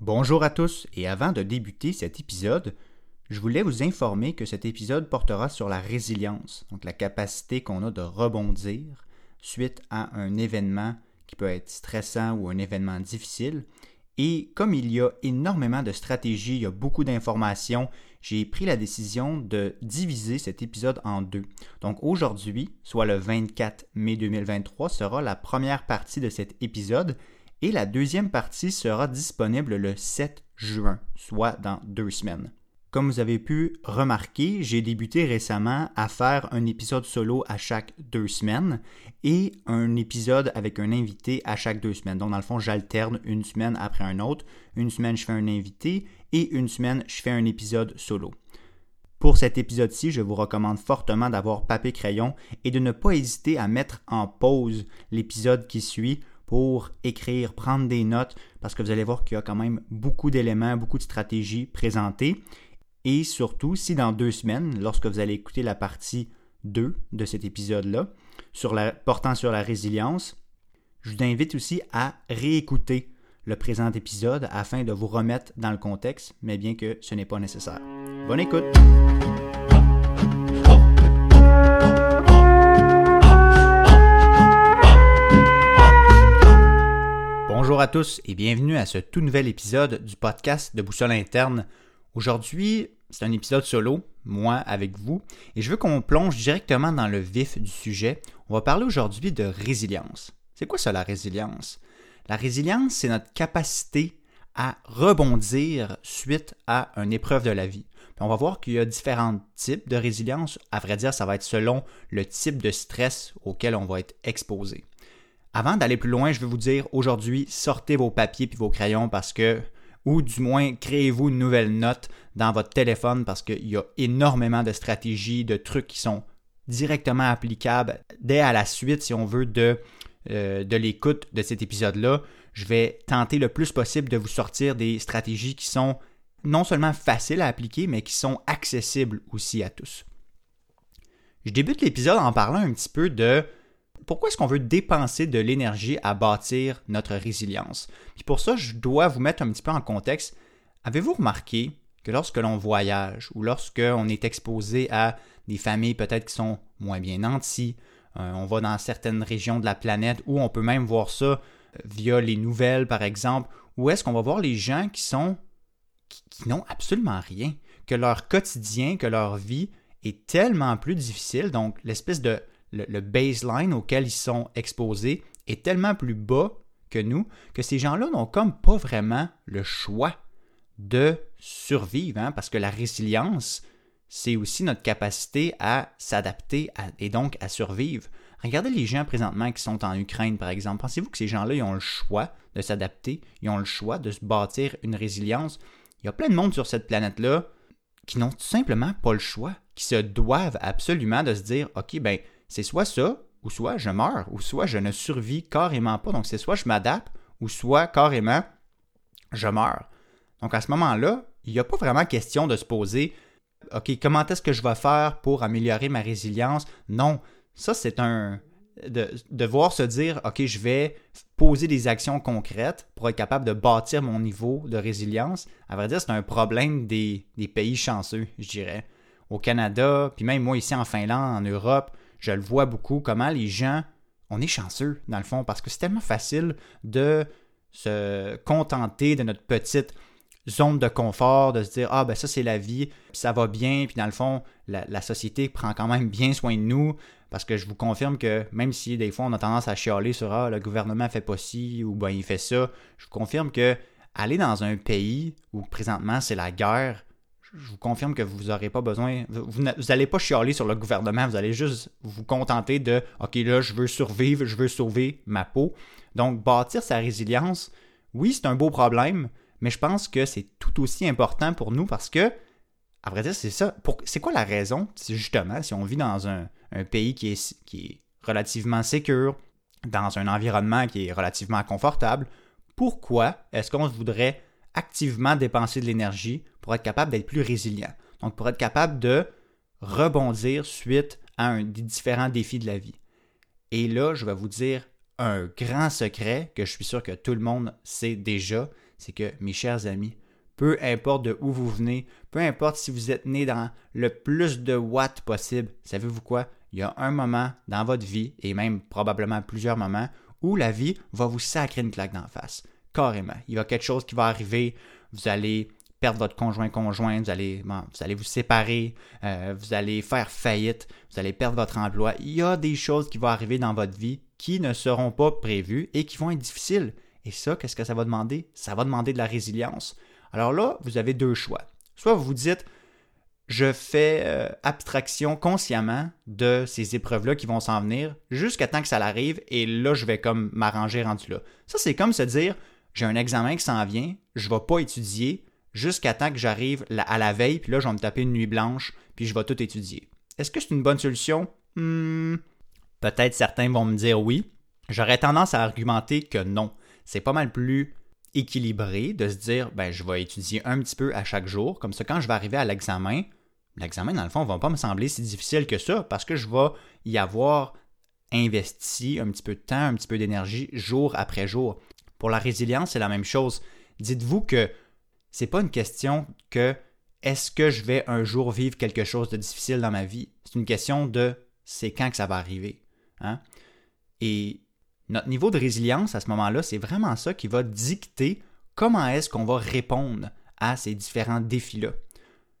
Bonjour à tous et avant de débuter cet épisode, je voulais vous informer que cet épisode portera sur la résilience, donc la capacité qu'on a de rebondir suite à un événement qui peut être stressant ou un événement difficile. Et comme il y a énormément de stratégies, il y a beaucoup d'informations, j'ai pris la décision de diviser cet épisode en deux. Donc aujourd'hui, soit le 24 mai 2023, sera la première partie de cet épisode et la deuxième partie sera disponible le 7 juin, soit dans deux semaines. Comme vous avez pu remarquer, j'ai débuté récemment à faire un épisode solo à chaque deux semaines et un épisode avec un invité à chaque deux semaines. Donc, dans le fond, j'alterne une semaine après un autre. Une semaine, je fais un invité et une semaine, je fais un épisode solo. Pour cet épisode-ci, je vous recommande fortement d'avoir papier-crayon et de ne pas hésiter à mettre en pause l'épisode qui suit pour écrire, prendre des notes, parce que vous allez voir qu'il y a quand même beaucoup d'éléments, beaucoup de stratégies présentées. Et surtout, si dans deux semaines, lorsque vous allez écouter la partie 2 de cet épisode-là, portant sur la résilience, je vous invite aussi à réécouter le présent épisode afin de vous remettre dans le contexte, mais bien que ce n'est pas nécessaire. Bonne écoute! Bonjour à tous et bienvenue à ce tout nouvel épisode du podcast de Boussole Interne. Aujourd'hui, c'est un épisode solo, moi avec vous, et je veux qu'on plonge directement dans le vif du sujet. On va parler aujourd'hui de résilience. C'est quoi ça la résilience? La résilience, c'est notre capacité à rebondir suite à une épreuve de la vie. on va voir qu'il y a différents types de résilience. À vrai dire, ça va être selon le type de stress auquel on va être exposé. Avant d'aller plus loin, je vais vous dire aujourd'hui, sortez vos papiers et vos crayons parce que ou du moins créez-vous une nouvelle note dans votre téléphone parce qu'il y a énormément de stratégies, de trucs qui sont directement applicables dès à la suite, si on veut, de, euh, de l'écoute de cet épisode-là. Je vais tenter le plus possible de vous sortir des stratégies qui sont non seulement faciles à appliquer, mais qui sont accessibles aussi à tous. Je débute l'épisode en parlant un petit peu de pourquoi est-ce qu'on veut dépenser de l'énergie à bâtir notre résilience? Puis pour ça, je dois vous mettre un petit peu en contexte. Avez-vous remarqué que lorsque l'on voyage ou lorsque on est exposé à des familles peut-être qui sont moins bien nanties, euh, on va dans certaines régions de la planète où on peut même voir ça euh, via les nouvelles par exemple, où est-ce qu'on va voir les gens qui sont qui n'ont absolument rien, que leur quotidien, que leur vie est tellement plus difficile, donc l'espèce de le, baseline auquel ils sont exposés est tellement plus bas que nous que ces gens-là n'ont comme pas vraiment le choix de survivre, hein, parce que la résilience, c'est aussi notre capacité à s'adapter et donc à survivre. Regardez les gens présentement qui sont en Ukraine, par exemple. Pensez-vous que ces gens-là, ont le choix de s'adapter, ils ont le choix de se bâtir une résilience? Il y a plein de monde sur cette planète-là qui n'ont tout simplement pas le choix, qui se doivent absolument de se dire, OK, ben, c'est soit ça, ou soit je meurs, ou soit je ne survis carrément pas. Donc, c'est soit je m'adapte, ou soit carrément je meurs. Donc, à ce moment-là, il n'y a pas vraiment question de se poser OK, comment est-ce que je vais faire pour améliorer ma résilience? Non, ça, c'est un. De, devoir se dire, OK, je vais poser des actions concrètes pour être capable de bâtir mon niveau de résilience. À vrai dire, c'est un problème des, des pays chanceux, je dirais. Au Canada, puis même moi ici en Finlande, en Europe, je le vois beaucoup, comment les gens, on est chanceux dans le fond, parce que c'est tellement facile de se contenter de notre petite zone de confort, de se dire ah ben ça c'est la vie, ça va bien, puis dans le fond la, société prend quand même bien soin de nous, parce que je vous confirme que même si des fois on a tendance à chialer sur ah le gouvernement fait pas ci ou ben il fait ça, je vous confirme que aller dans un pays où présentement c'est la guerre, je vous confirme que vous n'aurez pas besoin, vous n'allez pas chialer sur le gouvernement, vous allez juste vous contenter de OK, là, je veux survivre, je veux sauver ma peau. Donc, bâtir sa résilience, oui, c'est un beau problème, mais je pense que c'est tout aussi important pour nous parce que, à vrai dire, c'est ça. C'est quoi la raison? Justement, si on vit dans un, pays qui est, qui est relativement sécure, dans un environnement qui est relativement confortable, pourquoi est-ce qu'on voudrait activement dépenser de l'énergie pour être capable d'être plus résilient. Donc, pour être capable de rebondir suite à un des différents défis de la vie. Et là, je vais vous dire un grand secret que je suis sûr que tout le monde sait déjà, c'est que, mes chers amis, peu importe de où vous venez, peu importe si vous êtes né dans le plus de watts possible, savez-vous quoi? Il y a un moment dans votre vie, et même probablement plusieurs moments, où la vie va vous sacrer une claque d'en face. Carrément. Il y a quelque chose qui va arriver, vous allez perdre votre conjoint-conjoint, vous allez, vous allez vous séparer, euh, vous allez faire faillite, vous allez perdre votre emploi. Il y a des choses qui vont arriver dans votre vie qui ne seront pas prévues et qui vont être difficiles. Et ça, qu'est-ce que ça va demander? Ça va demander de la résilience. Alors là, vous avez deux choix. Soit vous vous dites, je fais euh, abstraction consciemment de ces épreuves-là qui vont s'en venir jusqu'à temps que ça l'arrive et là, je vais comme m'arranger rendu là. Ça, c'est comme se dire, j'ai un examen qui s'en vient, je ne vais pas étudier jusqu'à temps que j'arrive à la veille, puis là, je vais me taper une nuit blanche, puis je vais tout étudier. Est-ce que c'est une bonne solution? Hmm, peut-être certains vont me dire oui. J'aurais tendance à argumenter que non. C'est pas mal plus équilibré de se dire, ben, je vais étudier un petit peu à chaque jour, comme ça, quand je vais arriver à l'examen, l'examen, dans le fond, ne va pas me sembler si difficile que ça, parce que je vais y avoir investi un petit peu de temps, un petit peu d'énergie, jour après jour. Pour la résilience, c'est la même chose. Dites-vous que c'est pas une question que est-ce que je vais un jour vivre quelque chose de difficile dans ma vie? C'est une question de c'est quand que ça va arriver. Hein? Et notre niveau de résilience à ce moment-là, c'est vraiment ça qui va dicter comment est-ce qu'on va répondre à ces différents défis-là.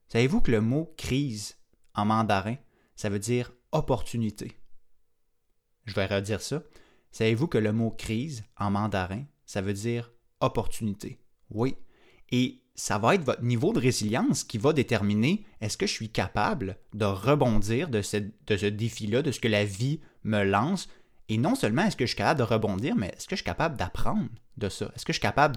Savez-vous que le mot crise en mandarin, ça veut dire opportunité? Je vais redire ça. Savez-vous que le mot crise en mandarin, ça veut dire opportunité? Oui. Et ça va être votre niveau de résilience qui va déterminer est-ce que je suis capable de rebondir de ce, de défi-là, de ce que la vie me lance. Et non seulement est-ce que je suis capable de rebondir, mais est-ce que je suis capable d'apprendre de ça? Est-ce que je suis capable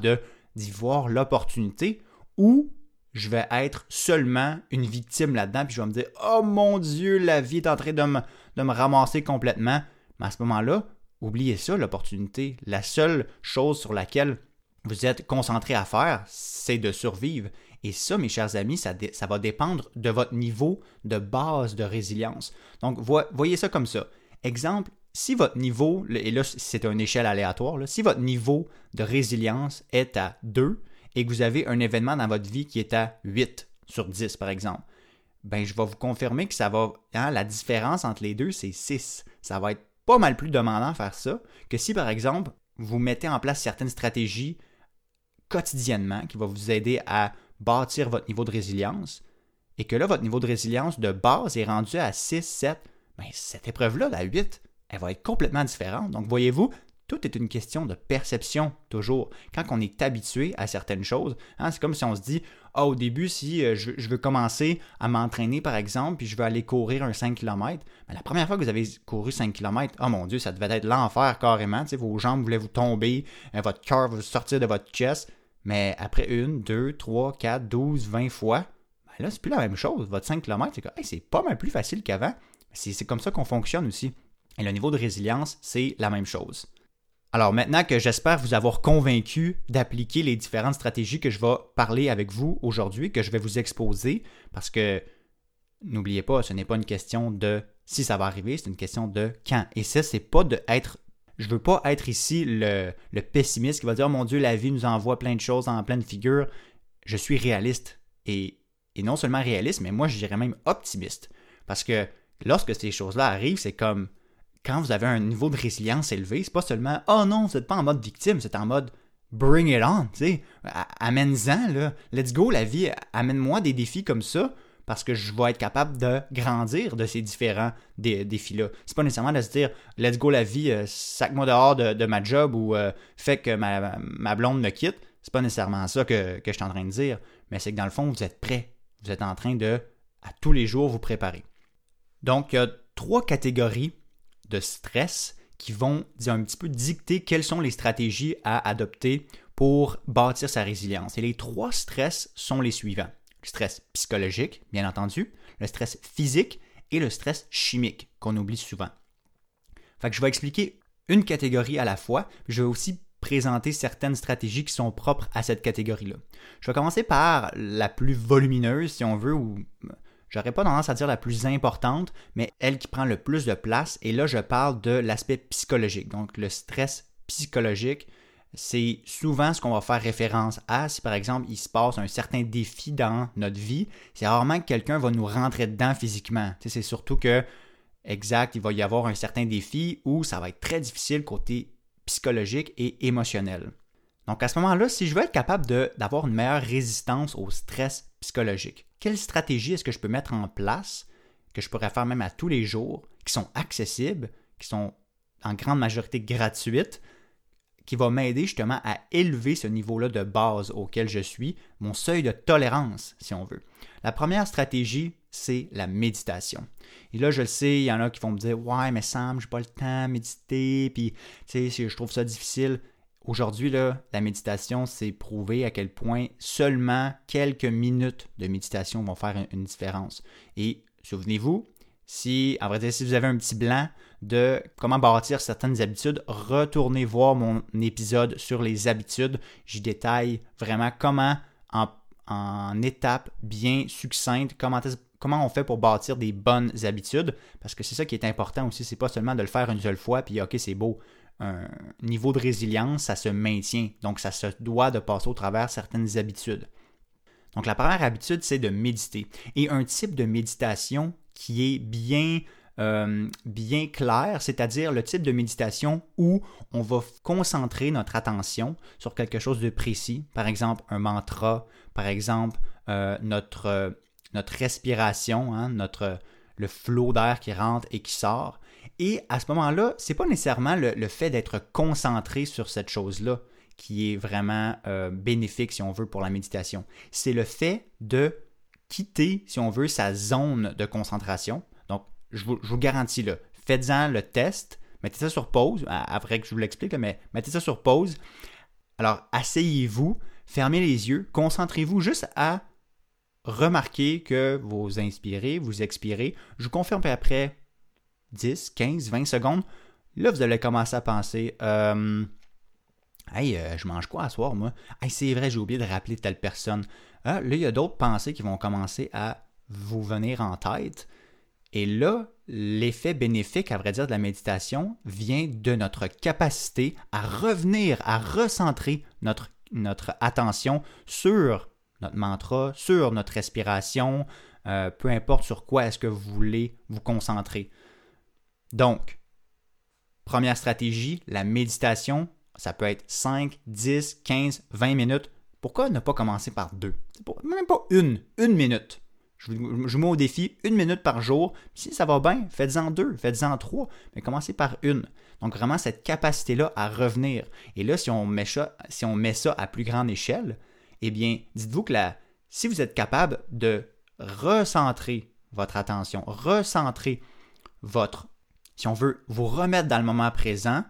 d'y voir l'opportunité ou je vais être seulement une victime là-dedans, puis je vais me dire Oh mon Dieu, la vie est en train de me, de me ramasser complètement. Mais à ce moment-là, oubliez ça, l'opportunité. La seule chose sur laquelle vous êtes concentré à faire, c'est de survivre. Et ça, mes chers amis, ça, va dépendre de votre niveau de base de résilience. Donc, voyez ça comme ça. Exemple, si votre niveau, et là c'est une échelle aléatoire, si votre niveau de résilience est à 2 et que vous avez un événement dans votre vie qui est à 8 sur 10 par exemple, ben je vais vous confirmer que ça va, hein, la différence entre les deux c'est 6. Ça va être pas mal plus demandant à faire ça que si par exemple vous mettez en place certaines stratégies quotidiennement qui va vous aider à bâtir votre niveau de résilience et que là, votre niveau de résilience de base est rendu à 6, 7, bien, cette épreuve-là, la 8, elle va être complètement différente. Donc, voyez-vous, tout est une question de perception, toujours. Quand on est habitué à certaines choses, hein, c'est comme si on se dit ah, au début, si euh, je, veux commencer à m'entraîner, par exemple, puis je veux aller courir un 5 km, mais la première fois que vous avez couru 5 km, oh mon Dieu, ça devait être l'enfer carrément. Vos jambes voulaient vous tomber, euh, votre cœur veut sortir de votre chest. Mais après une, deux, trois, quatre, douze, vingt fois, ben là, c'est plus la même chose. Votre 5 km, c'est c'est pas mal plus facile qu'avant. C'est comme ça qu'on fonctionne aussi. Et le niveau de résilience, c'est la même chose. Alors maintenant que j'espère vous avoir convaincu d'appliquer les différentes stratégies que je vais parler avec vous aujourd'hui, que je vais vous exposer, parce que n'oubliez pas, ce n'est pas une question de si ça va arriver, c'est une question de quand. Et ça, c'est pas d'être je veux pas être ici le, pessimiste qui va dire oh mon Dieu, la vie nous envoie plein de choses en pleine figure. Je suis réaliste. Et, non seulement réaliste, mais moi je dirais même optimiste. Parce que lorsque ces choses-là arrivent, c'est comme quand vous avez un niveau de résilience élevé, c'est pas seulement Oh non, vous n'êtes pas en mode victime, c'est en mode bring it on, tu sais, amène-en, là. Let's go, la vie, amène-moi des défis comme ça parce que je vais être capable de grandir de ces différents défis-là. C'est pas nécessairement de se dire let's go la vie, euh, sac-moi dehors de, ma job ou euh, fait que ma, blonde me quitte. C'est pas nécessairement ça que, que je suis en train de dire, mais c'est que dans le fond, vous êtes prêt. Vous êtes en train de, à tous les jours, vous préparer. Donc, il y a trois catégories de stress qui vont un petit peu dicter quelles sont les stratégies à adopter pour bâtir sa résilience. Et les trois stress sont les suivants le stress psychologique, bien entendu, le stress physique et le stress chimique, qu'on oublie souvent. Je vais expliquer une catégorie à la fois, puis je vais aussi présenter certaines stratégies qui sont propres à cette catégorie-là. Je vais commencer par la plus volumineuse, si on veut, ou j'aurais pas tendance à dire la plus importante, mais elle qui prend le plus de place, et là je parle de l'aspect psychologique, donc le stress psychologique c'est souvent ce qu'on va faire référence à. Si par exemple il se passe un certain défi dans notre vie, c'est rarement que quelqu'un va nous rentrer dedans physiquement. c'est surtout que, exact, il va y avoir un certain défi où ça va être très difficile côté psychologique et émotionnel. Donc à ce moment-là, si je veux être capable d'avoir une meilleure résistance au stress psychologique, quelle stratégie est-ce que je peux mettre en place, que je pourrais faire même à tous les jours, qui sont accessibles, qui sont en grande majorité gratuites, qui va m'aider justement à élever ce niveau-là de base auquel je suis, mon seuil de tolérance, si on veut. La première stratégie, c'est la méditation. Et là, je le sais, il y en a qui vont me dire Ouais, mais Sam, j'ai pas le temps de méditer, puis tu sais, je trouve ça difficile. Aujourd'hui, la méditation, c'est prouvé à quel point seulement quelques minutes de méditation vont faire une différence. Et souvenez-vous, si, en vrai si vous avez un petit blanc de comment bâtir certaines habitudes, retournez voir mon épisode sur les habitudes. J'y détaille vraiment comment, en, en étapes bien succinctes, comment, on fait pour bâtir des bonnes habitudes. Parce que c'est ça qui est important aussi, c'est pas seulement de le faire une seule fois, puis ok, c'est beau un niveau de résilience, ça se maintient. Donc, ça se doit de passer au travers certaines habitudes. Donc, la première habitude, c'est de méditer. Et un type de méditation qui est bien, euh, bien clair, c'est-à-dire le type de méditation où on va concentrer notre attention sur quelque chose de précis, par exemple un mantra, par exemple euh, notre, euh, notre respiration, hein, notre, le flot d'air qui rentre et qui sort. Et à ce moment-là, ce n'est pas nécessairement le, fait d'être concentré sur cette chose-là qui est vraiment bénéfique, si on veut, pour la méditation. C'est le fait de quitter, si on veut, sa zone de concentration. Je vous, garantis, là, faites-en le test, mettez ça sur pause, après que je vous l'explique, mais mettez ça sur pause. Alors, asseyez-vous, fermez les yeux, concentrez-vous juste à remarquer que vous inspirez, vous expirez. Je vous confirme après 10, 15, 20 secondes, là, vous allez commencer à penser euh, Hey, euh, je mange quoi à soir, moi? Hey, c'est vrai, j'ai oublié de rappeler telle personne. Ah, là, il y a d'autres pensées qui vont commencer à vous venir en tête. Et là, l'effet bénéfique, à vrai dire, de la méditation vient de notre capacité à revenir, à recentrer notre, attention sur notre mantra, sur notre respiration, euh, peu importe sur quoi est-ce que vous voulez vous concentrer. Donc, première stratégie, la méditation, ça peut être 5, 10, 15, 20 minutes. Pourquoi ne pas commencer par deux? Même pas une, une minute. Je vous, mets au défi une minute par jour. Si ça va bien, faites-en deux, faites-en trois, mais commencez par une. Donc vraiment cette capacité-là à revenir. Et là, si on met ça, si on met ça à plus grande échelle, eh bien, dites-vous que la, si vous êtes capable de recentrer votre attention, recentrer votre si on veut vous remettre dans le moment présent,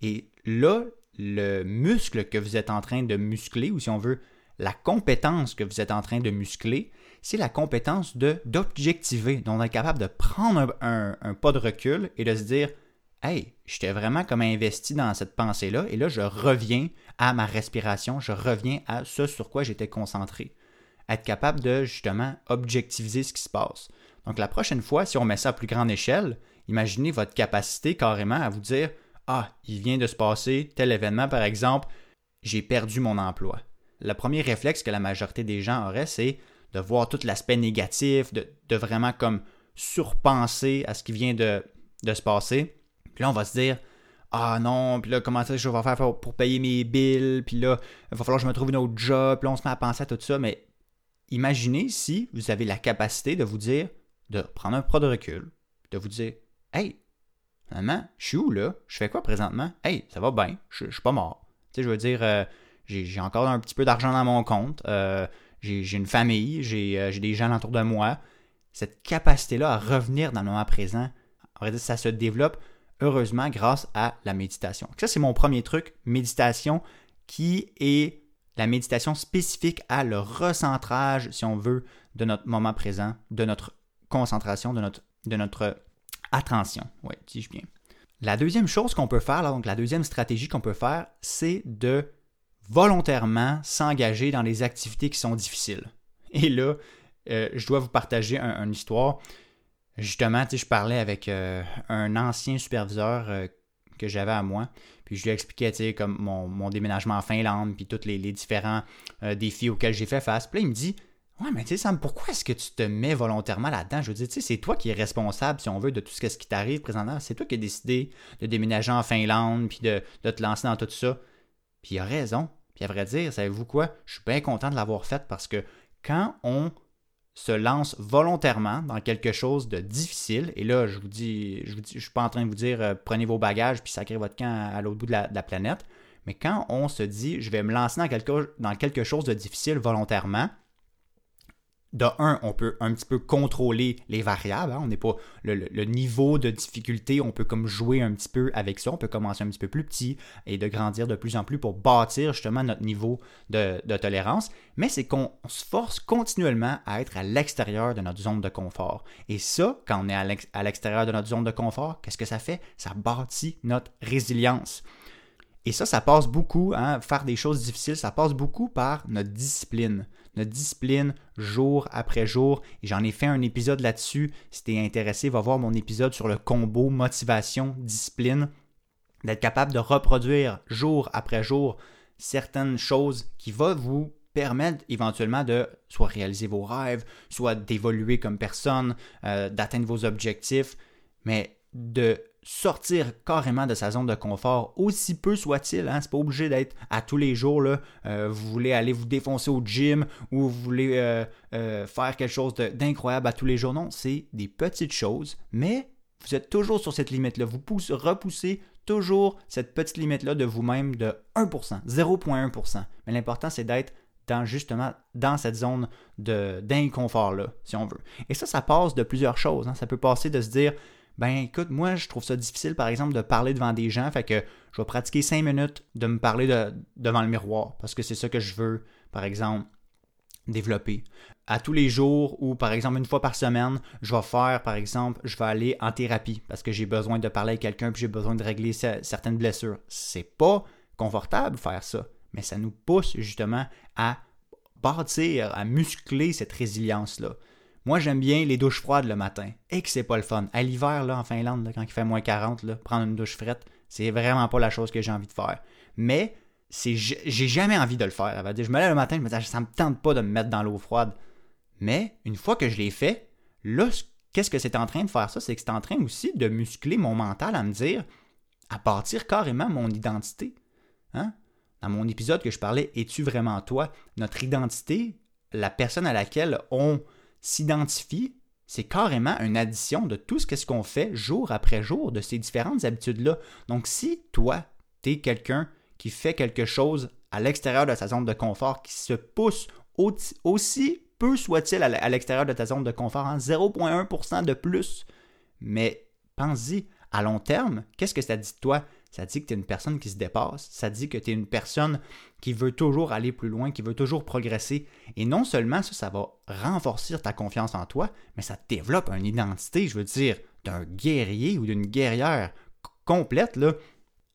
et là, le muscle que vous êtes en train de muscler, ou si on veut, la compétence que vous êtes en train de muscler, c'est la compétence de d'objectiver. Donc, on est capable de prendre un, un, pas de recul et de se dire Hey, j'étais vraiment comme investi dans cette pensée-là, et là, je reviens à ma respiration, je reviens à ce sur quoi j'étais concentré. Être capable de justement objectiviser ce qui se passe. Donc, la prochaine fois, si on met ça à plus grande échelle, imaginez votre capacité carrément à vous dire Ah, il vient de se passer tel événement, par exemple, j'ai perdu mon emploi. Le premier réflexe que la majorité des gens auraient, c'est de voir tout l'aspect négatif, de, vraiment comme surpenser à ce qui vient de, se passer. Puis là, on va se dire ah non, puis là, comment ça je vais faire pour payer mes bills, puis là, il va falloir que je me trouve une autre job, puis là, on se met à penser à tout ça, mais imaginez si vous avez la capacité de vous dire, de prendre un pas de recul, de vous dire, Hey, maman, je suis où là? Je fais quoi présentement? Hey, ça va bien, je, suis pas mort. Tu sais, je veux dire, euh, j'ai encore un petit peu d'argent dans mon compte, euh, j'ai une famille, euh, j'ai des gens autour de moi. Cette capacité-là à revenir dans le moment présent, ça se développe heureusement grâce à la méditation. Ça, c'est mon premier truc, méditation, qui est la méditation spécifique à le recentrage, si on veut, de notre moment présent, de notre concentration, de notre, de notre attention. Oui, dis-je bien. La deuxième chose qu'on peut faire, donc la deuxième stratégie qu'on peut faire, c'est de volontairement s'engager dans des activités qui sont difficiles. Et là, euh, je dois vous partager une histoire. Justement, je parlais avec euh, un ancien superviseur euh, que j'avais à moi. Puis je lui expliquais, comme mon, déménagement en Finlande, puis tous les, différents défis auxquels j'ai fait face. Puis là, il me dit Ouais, mais tu sais, Sam, pourquoi est-ce que tu te mets volontairement là-dedans? Je veux dire, tu sais, c'est toi qui es responsable, si on veut, de tout ce qui t'arrive présentement. C'est toi qui as décidé de déménager en Finlande, puis de te lancer dans tout ça. Puis il a raison. À vrai dire, savez-vous quoi? Je suis bien content de l'avoir fait parce que quand on se lance volontairement dans quelque chose de difficile, et là, je vous dis, je ne suis pas en train de vous dire euh, prenez vos bagages puis sacrez votre camp à, l'autre bout de la, planète, mais quand on se dit je vais me lancer dans quelque chose de difficile volontairement, de un, on peut un petit peu contrôler les variables. Hein. On n'est pas le, niveau de difficulté, on peut comme jouer un petit peu avec ça. On peut commencer un petit peu plus petit et de grandir de plus en plus pour bâtir justement notre niveau de, tolérance. Mais c'est qu'on se force continuellement à être à l'extérieur de notre zone de confort. Et ça, quand on est à l'extérieur de notre zone de confort, qu'est-ce que ça fait? Ça bâtit notre résilience. Et ça, ça passe beaucoup, hein, faire des choses difficiles, ça passe beaucoup par notre discipline notre discipline jour après jour. Et j'en ai fait un épisode là-dessus. Si tu es intéressé, va voir mon épisode sur le combo motivation-discipline. D'être capable de reproduire jour après jour certaines choses qui vont vous permettre éventuellement de soit réaliser vos rêves, soit d'évoluer comme personne, euh, d'atteindre vos objectifs, mais de sortir carrément de sa zone de confort, aussi peu soit-il. Hein? C'est pas obligé d'être à tous les jours. Là, euh, vous voulez aller vous défoncer au gym ou vous voulez euh, euh, faire quelque chose d'incroyable à tous les jours. Non, c'est des petites choses, mais vous êtes toujours sur cette limite-là. Vous repoussez toujours cette petite limite-là de vous-même de 1%, 0,1%. Mais l'important, c'est d'être dans justement dans cette zone d'inconfort-là, si on veut. Et ça, ça passe de plusieurs choses. Hein. Ça peut passer de se dire ben écoute, moi je trouve ça difficile par exemple de parler devant des gens, fait que je vais pratiquer cinq minutes de me parler devant le miroir parce que c'est ça que je veux, par exemple, développer. À tous les jours ou par exemple une fois par semaine, je vais faire par exemple, je vais aller en thérapie parce que j'ai besoin de parler avec quelqu'un puis j'ai besoin de régler certaines blessures. C'est pas confortable faire ça, mais ça nous pousse justement à bâtir, à muscler cette résilience-là. Moi, j'aime bien les douches froides le matin. Et que c'est pas le fun. À l'hiver, là, en Finlande, quand il fait moins 40, là, prendre une douche frette, c'est vraiment pas la chose que j'ai envie de faire. Mais c'est j'ai jamais envie de le faire. je me lève le matin, je me dis, ça me tente pas de me mettre dans l'eau froide. Mais une fois que je l'ai fait, là, qu'est-ce que c'est en train de faire ça? C'est que c'est en train aussi de muscler mon mental à me dire, à partir carrément mon identité. Hein? Dans mon épisode que je parlais, Es-tu vraiment toi? Notre identité, la personne à laquelle on s'identifie, c'est carrément une addition de tout ce qu'on fait jour après jour, de ces différentes habitudes-là. Donc si toi, tu es quelqu'un qui fait quelque chose à l'extérieur de sa zone de confort, qui se pousse aussi peu soit-il à l'extérieur de ta zone de confort, en hein, 0,1% de plus, mais pense-y, à long terme, qu'est-ce que ça dit de toi? Ça dit que tu es une personne qui se dépasse. Ça dit que tu es une personne qui veut toujours aller plus loin, qui veut toujours progresser. Et non seulement ça, ça va renforcer ta confiance en toi, mais ça développe une identité, je veux dire, d'un guerrier ou d'une guerrière complète. Là.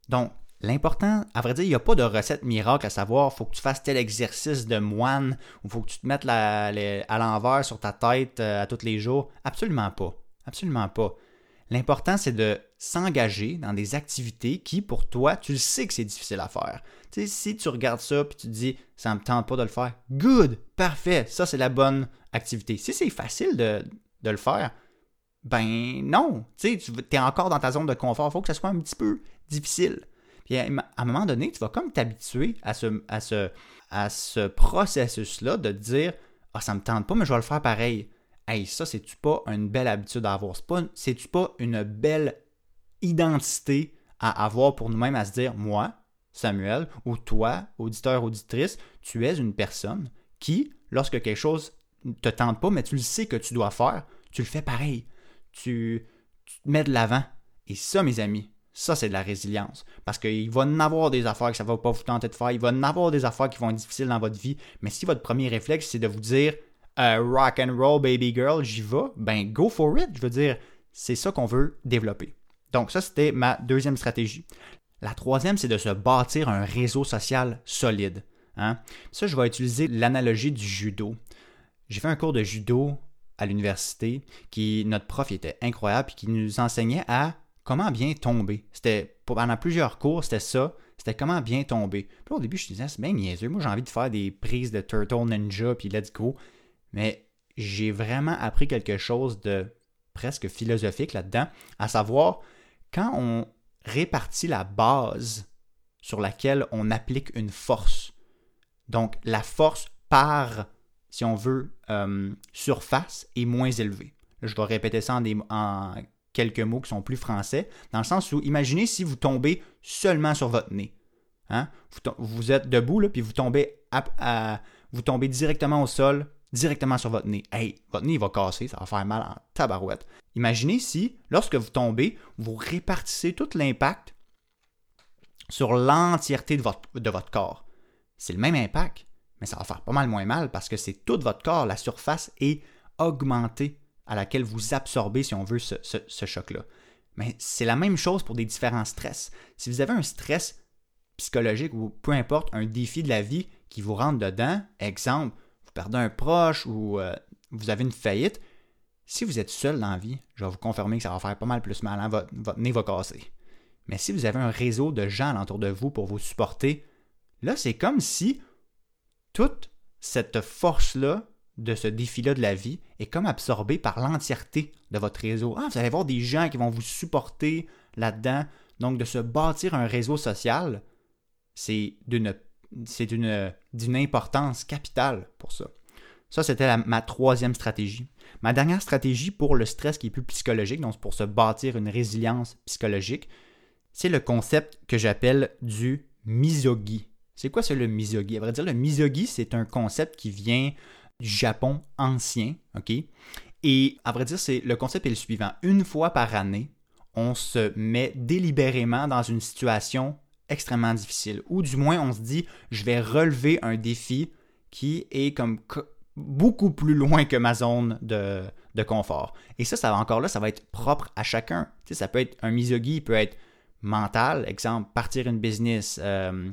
Donc, L'important, à vrai dire, il n'y a pas de recette miracle à savoir, faut que tu fasses tel exercice de moine ou faut que tu te mettes à l'envers sur ta tête euh, à tous les jours. Absolument pas. Absolument pas. L'important, c'est de s'engager dans des activités qui, pour toi, tu le sais que c'est difficile à faire. Tu sais, si tu regardes ça et tu te dis, ça me tente pas de le faire, good, parfait, ça c'est la bonne activité. Si c'est facile de, le faire, ben non, tu tu es encore dans ta zone de confort, il faut que ça soit un petit peu difficile. Puis à un moment donné, tu vas comme t'habituer à ce, ce, ce processus-là de dire, ah, ça me tente pas, mais je vais le faire pareil. Hey, ça, c'est-tu pas une belle habitude à avoir? C'est-tu pas, une belle identité à avoir pour nous-mêmes à se dire, moi, Samuel, ou toi, auditeur, auditrice, tu es une personne qui, lorsque quelque chose ne te tente pas, mais tu le sais que tu dois faire, tu le fais pareil. Tu, te mets de l'avant. Et ça, mes amis, ça, c'est de la résilience. Parce qu'il va en avoir des affaires que ça ne va pas vous tenter de faire. Il va en avoir des affaires qui vont être difficiles dans votre vie. Mais si votre premier réflexe, c'est de vous dire euh, rock and roll baby girl, j'y vais, ben go for it. Je veux dire, c'est ça qu'on veut développer. Donc ça, c'était ma deuxième stratégie. La troisième, c'est de se bâtir un réseau social solide. Hein. Ça, je vais utiliser l'analogie du judo. J'ai fait un cours de judo à l'université qui notre prof était incroyable et qui nous enseignait à comment bien tomber. C'était pendant plusieurs cours, c'était ça. C'était comment bien tomber. Puis au début, je disais, c'est bien niaiseux. Moi, j'ai envie de faire des prises de Turtle Ninja, puis let's go. Mais j'ai vraiment appris quelque chose de presque philosophique là-dedans, à savoir, quand on répartit la base sur laquelle on applique une force, donc la force par, si on veut, euh, surface est moins élevée. je vais répéter ça en, en quelques mots qui sont plus français, dans le sens où, imaginez si vous tombez seulement sur votre nez. Hein? Vous, êtes debout, là, puis vous tombez, vous tombez directement au sol, directement sur votre nez. Hey, votre nez va casser, ça va faire mal en tabarouette. Imaginez si, lorsque vous tombez, vous répartissez tout l'impact sur l'entièreté de votre, corps. C'est le même impact, mais ça va faire pas mal moins mal parce que c'est tout votre corps, la surface est augmentée à laquelle vous absorbez, si on veut, ce, choc-là. Mais c'est la même chose pour des différents stress. Si vous avez un stress psychologique ou peu importe, un défi de la vie qui vous rentre dedans, exemple, perdez un proche ou euh, vous avez une faillite, si vous êtes seul dans la vie, je vais vous confirmer que ça va faire pas mal plus mal, hein, votre, nez va casser. Mais si vous avez un réseau de gens alentour de vous pour vous supporter, là, c'est comme si toute cette force-là de ce défi-là de la vie est comme absorbé par l'entièreté de votre réseau. Ah, vous allez avoir des gens qui vont vous supporter là-dedans. Donc, de se bâtir un réseau social, c'est d'une, c'est d'une, d'une importance capitale pour ça. Ça, c'était ma troisième stratégie. Ma dernière stratégie pour le stress qui est plus psychologique, donc pour se bâtir une résilience psychologique, c'est le concept que j'appelle du misogi. C'est quoi ça le misogi? À vrai dire, le misogi, c'est un concept qui vient du Japon ancien, OK? Et à vrai dire, c'est le concept est le suivant. Une fois par année, on se met délibérément dans une situation extrêmement difficile. Ou du moins, on se dit, je vais relever un défi qui est comme beaucoup plus loin que ma zone de, confort. Et ça, ça va encore là, ça va être propre à chacun. Tu sais, ça peut être un misogi, il peut être mental, exemple, partir une business, euh,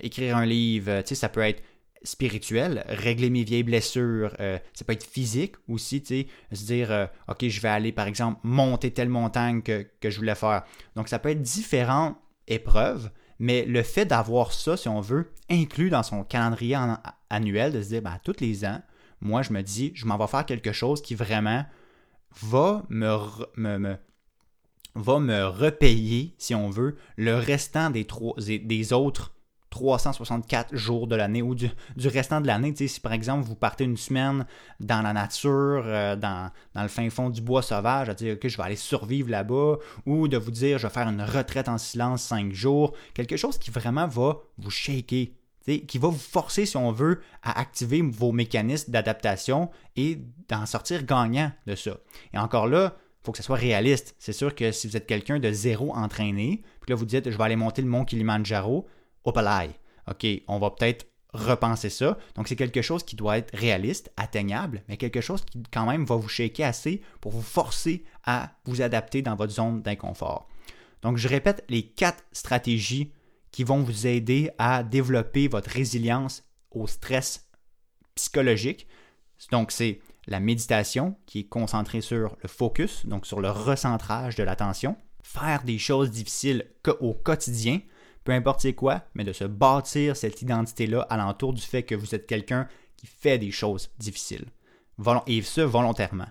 écrire un livre, tu sais, ça peut être spirituel, régler mes vieilles blessures, euh, ça peut être physique aussi, tu sais, se dire, euh, OK, je vais aller, par exemple, monter telle montagne que, je voulais faire. Donc, ça peut être différentes épreuves, mais le fait d'avoir ça, si on veut, inclus dans son calendrier annuel, de se dire, ben, tous les ans, moi, je me dis, je m'en vais faire quelque chose qui vraiment va me, va me repayer, si on veut, le restant des, trois, des autres 364 jours de l'année ou du, restant de l'année. Si par exemple vous partez une semaine dans la nature, euh, dans, le fin fond du bois sauvage, à dire que je vais aller survivre là-bas, ou de vous dire je vais faire une retraite en silence 5 jours, quelque chose qui vraiment va vous shaker, qui va vous forcer, si on veut, à activer vos mécanismes d'adaptation et d'en sortir gagnant de ça. Et encore là, faut que ce soit réaliste. C'est sûr que si vous êtes quelqu'un de zéro entraîné, puis là vous dites je vais aller monter le mont Kilimanjaro, Opalai. OK, on va peut-être repenser ça. Donc, c'est quelque chose qui doit être réaliste, atteignable, mais quelque chose qui quand même va vous shaker assez pour vous forcer à vous adapter dans votre zone d'inconfort. Donc, je répète les quatre stratégies qui vont vous aider à développer votre résilience au stress psychologique. Donc, c'est la méditation qui est concentrée sur le focus, donc sur le recentrage de l'attention. Faire des choses difficiles au quotidien, peu importe c'est quoi, mais de se bâtir cette identité-là alentour du fait que vous êtes quelqu'un qui fait des choses difficiles. Et ce, volontairement.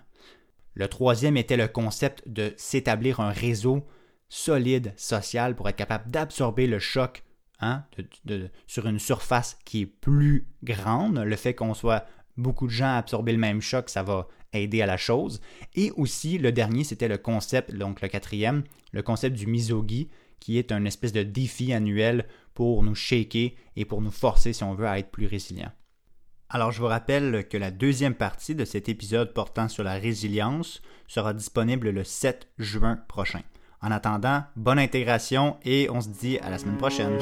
Le troisième était le concept de s'établir un réseau solide social pour être capable d'absorber le choc hein, sur une surface qui est plus grande. Le fait qu'on soit beaucoup de gens à absorber le même choc, ça va aider à la chose. Et aussi, le dernier, c'était le concept, donc le quatrième, le concept du misogi, qui est un espèce de défi annuel pour nous shaker et pour nous forcer, si on veut, à être plus résilients. Alors, je vous rappelle que la deuxième partie de cet épisode portant sur la résilience sera disponible le 7 juin prochain. En attendant, bonne intégration et on se dit à la semaine prochaine.